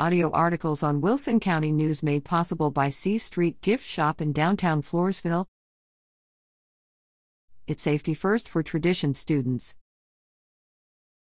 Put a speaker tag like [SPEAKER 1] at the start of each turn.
[SPEAKER 1] audio articles on Wilson County News made possible by C Street Gift Shop in downtown Floresville. It's safety first for tradition students.